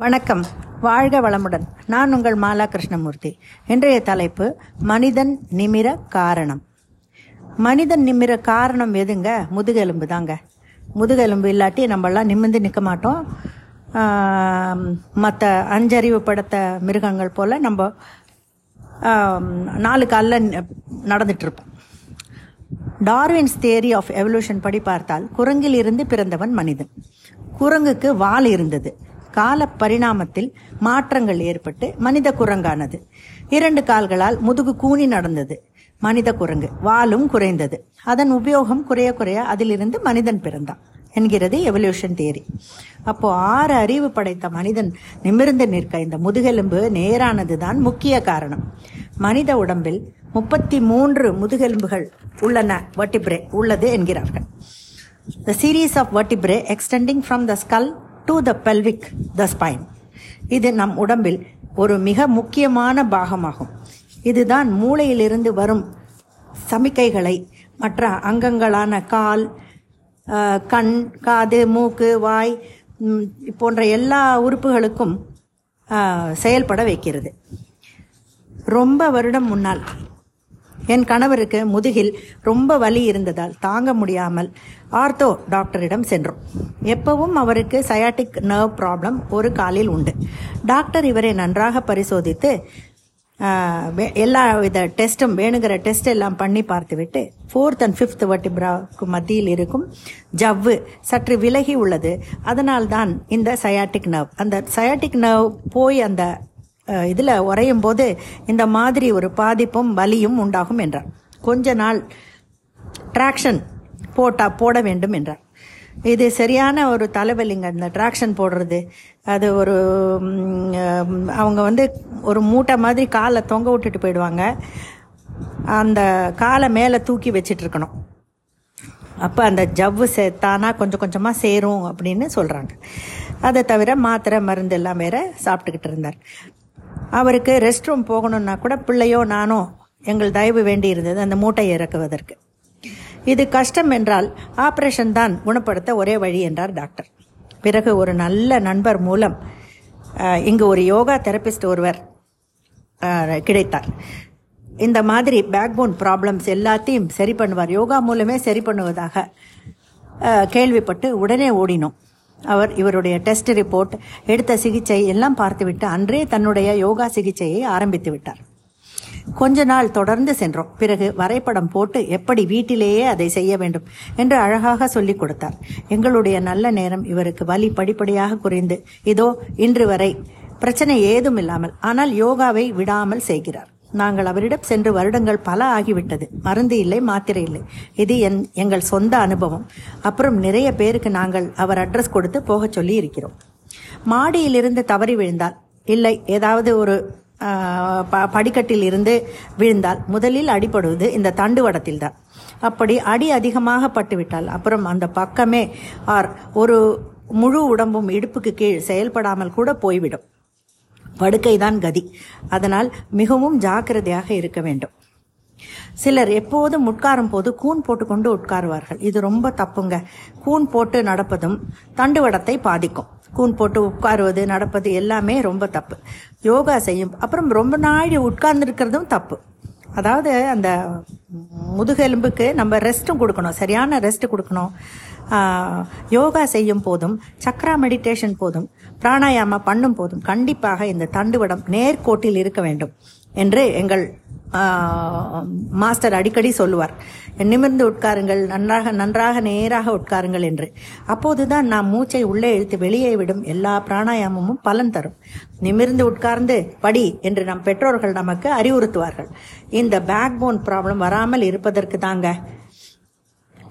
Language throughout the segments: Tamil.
வணக்கம். வாழ்க வளமுடன். நான் உங்கள் மாலா கிருஷ்ணமூர்த்தி. இன்றைய தலைப்பு மனிதன் நிமிர காரணம். மனிதன் நிமிர காரணம் எதுங்க? முதுகெலும்பு தாங்க. முதுகெலும்பு இல்லாட்டி நம்மளாம் நிமிர்ந்து நிற்க மாட்டோம். மற்ற அஞ்சறிவு படுத்த மிருகங்கள் போல் நம்ம நாலு காலில் நடந்துட்டுருப்போம். டார்வின்ஸ் தியரி ஆஃப் எவல்யூஷன் படி பார்த்தால் குரங்கில் இருந்து பிறந்தவன் மனிதன். குரங்குக்கு வால் இருந்தது. கால பரிணாமத்தில் மாற்றங்கள் ஏற்பட்டு மனித குரங்கானது. இரண்டு கால்களால் முதுகு கூனி நடந்தது. மனித குரங்கு வாலும் குறைந்தது. அதன் உபயோகம் குறைய குறைய அதிலிருந்து மனிதன் பிறந்தான் என்கிறது எவல்யூஷன் தியரி அப்போ ஆறு அறிவு படைத்த மனிதன் நிமிர்ந்து நிற்க இந்த முதுகெலும்பு நேரானதுதான் முக்கிய காரணம். மனித உடம்பில் முப்பத்தி மூன்று முதுகெலும்புகள் உள்ளன வட்டிப்ரே உள்ளது என்கிறார்கள். The series of vertebrae extending from the skull to the pelvic the spine இது நம் உடம்பில் ஒரு மிக முக்கியமான பாகமாகும். இதுதான் மூளையிலிருந்து வரும் சமிக்கைகளை மற்ற அங்கங்களான கால் கண் காது மூக்கு வாய் போன்ற எல்லா உறுப்புகளுக்கும் செயல்பட வைக்கிறது. ரொம்ப வருடம் முன்னால் என் கணவருக்கு முதுகில் ரொம்ப வலி இருந்ததால் தாங்க முடியாமல் ஆர்த்தோ டாக்டரிடம் சென்றோம். எப்பவும் அவருக்கு சயாட்டிக் நர்வ் ப்ராப்ளம் ஒரு காலில் உண்டு. டாக்டர் இவரை நன்றாக பரிசோதித்து எல்லா வித டெஸ்ட்டும் வேணுங்கிற டெஸ்ட் எல்லாம் பண்ணி பார்த்துவிட்டு ஃபோர்த் அண்ட் ஃபிஃப்த் வட்டிப்ராவுக்கு மத்தியில் இருக்கும் ஜவ்வு சற்று விலகி உள்ளது. அதனால்தான் இந்த சயாட்டிக் நர்வ் அந்த சயாட்டிக் நர்வ் போய் அந்த இதில் உறையும் போது இந்த மாதிரி ஒரு பாதிப்பும் வலியும் உண்டாகும் என்றார். கொஞ்ச நாள் ட்ராக்ஷன் போட்டா போட வேண்டும் என்றார். இது சரியான ஒரு தலைவலிங்க இந்த ட்ராக்ஷன் போடுறது. அது ஒரு அவங்க வந்து ஒரு மூட்டை மாதிரி காலை தொங்க விட்டுட்டு போயிடுவாங்க. அந்த காலை மேலே தூக்கி வச்சிட்டு இருக்கணும் அப்போ அந்த ஜவ்வு சே தானா கொஞ்சம் கொஞ்சமாக சேரும் அப்படின்னு சொல்கிறாங்க அதை தவிர மாத்திரை மருந்து எல்லாம் வேற சாப்பிட்டுக்கிட்டு இருந்தார். அவருக்கு ரெஸ்ட் ரூம் போகணும்னா கூட பிள்ளையோ நானோ எங்கள் தயவு வேண்டி இருந்தது அந்த மூட்டையை இறக்குவதற்கு. இது கஷ்டம் என்றால் ஆப்ரேஷன் தான் குணப்படுத்த ஒரே வழி என்றார் டாக்டர் பிறகு ஒரு நல்ல நண்பர் மூலம் இங்கு ஒரு யோகா தெரபிஸ்ட் ஒருவர் கிடைத்தார். இந்த மாதிரி பேக்போன் ப்ராப்ளம்ஸ் எல்லாத்தையும் சரி பண்ணுவார். யோகா மூலமே சரி பண்ணுவதாக கேள்விப்பட்டு உடனே ஓடினோம். அவர் இவருடைய டெஸ்ட் ரிப்போர்ட் எடுத்த சிகிச்சை எல்லாம் பார்த்துவிட்டு அன்றே தன்னுடைய யோகா சிகிச்சையை ஆரம்பித்து விட்டார். கொஞ்ச நாள் தொடர்ந்து சென்றோம். பிறகு வரைபடம் போட்டு எப்படி வீட்டிலேயே அதை செய்ய வேண்டும் என்று அழகாக சொல்லிக் கொடுத்தார். எங்களுடைய நல்ல நேரம் இவருக்கு வலி படிப்படியாக குறைந்து இதோ இன்று வரை பிரச்சனை ஏதும் இல்லாமல் ஆனால் யோகாவை விடாமல் செய்கிறார். நாங்கள் அவரிடம் சென்று வருடங்கள் பல ஆகிவிட்டது. மருந்து இல்லை மாத்திரை இல்லை. இது என் எங்கள் சொந்த அனுபவம். அப்புறம் நிறைய பேருக்கு நாங்கள் அவர் அட்ரஸ் கொடுத்து போகச் சொல்லி இருக்கிறோம் மாடியிலிருந்து தவறி விழுந்தால் இல்லை ஏதாவது ஒரு ப- படிக்கட்டில் இருந்து விழுந்தால் முதலில் அடிபடுவது இந்த தண்டுவடத்தில் தான் அப்படி அடி அதிகமாக பட்டுவிட்டால் அப்புறம் அந்த பக்கமே ஆர் ஒரு முழு உடம்பும் இடுப்புக்கு கீழ் செயல்படாமல் கூட போய்விடும். படுக்கைதான் கதி. அதனால் மிகவும் ஜாக்கிரதையாக இருக்க வேண்டும். சிலர் எப்போதும் உட்காரும் போது கூன் போட்டுக்கொண்டு உட்காருவார்கள். இது ரொம்ப தப்புங்க. கூன் போட்டு நடப்பதும் தண்டுவடத்தை பாதிக்கும். கூன் போட்டு உட்காருவது நடப்பது எல்லாமே ரொம்ப தப்பு. யோகா செய்யும். அப்புறம் ரொம்ப நாள் உட்கார்ந்து இருக்கிறதும் தப்பு. அதாவது அந்த முதுகெலும்புக்கு நம்ம ரெஸ்ட்டும் கொடுக்கணும் சரியான ரெஸ்ட் கொடுக்கணும். யோகா செய்யும் போதும் சக்ரா மெடிடேஷன் போதும் பிராணாயாமா பண்ணும் போதும் கண்டிப்பாக இந்த தண்டுவடம் நேர்கோட்டில் இருக்க வேண்டும் என்று எங்கள் மாஸ்டர் அடிக்கடி சொல்லுவார் நிமிர்ந்து உட்காருங்கள் நன்றாக நன்றாக நேராக உட்காருங்கள் என்று. அப்போதுதான் நாம் மூச்சை உள்ளே இழுத்து வெளியே விடும் எல்லா பிராணாயாமமும் பலன் தரும். நிமிர்ந்து உட்கார்ந்து படி என்று நம் பெற்றோர்கள் நமக்கு அறிவுறுத்துவார்கள். இந்த பேக்போன் ப்ராப்ளம் வராமல் இருப்பதற்கு தாங்க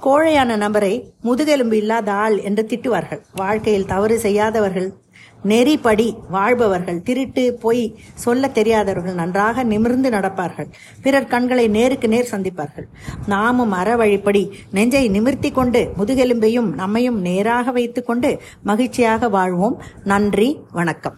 கோழையான நபரை முதுகெலும்பு இல்லாத ஆள் என்று திட்டுவார்கள். வாழ்க்கையில் தவறு செய்யாதவர்கள் நெறிப்படி வாழ்பவர்கள் திருட்டு பொய் சொல்ல தெரியாதவர்கள் நன்றாக நிமிர்ந்து நடப்பார்கள். பிறர் கண்களை நேருக்கு நேர் சந்திப்பார்கள். நாமும் அற வழிப்படி நெஞ்சை நிமிர்த்தி கொண்டு முதுகெலும்பையும் நம்மையும் நேராக வைத்துக்கொண்டு மகிழ்ச்சியாக வாழ்வோம். நன்றி வணக்கம்.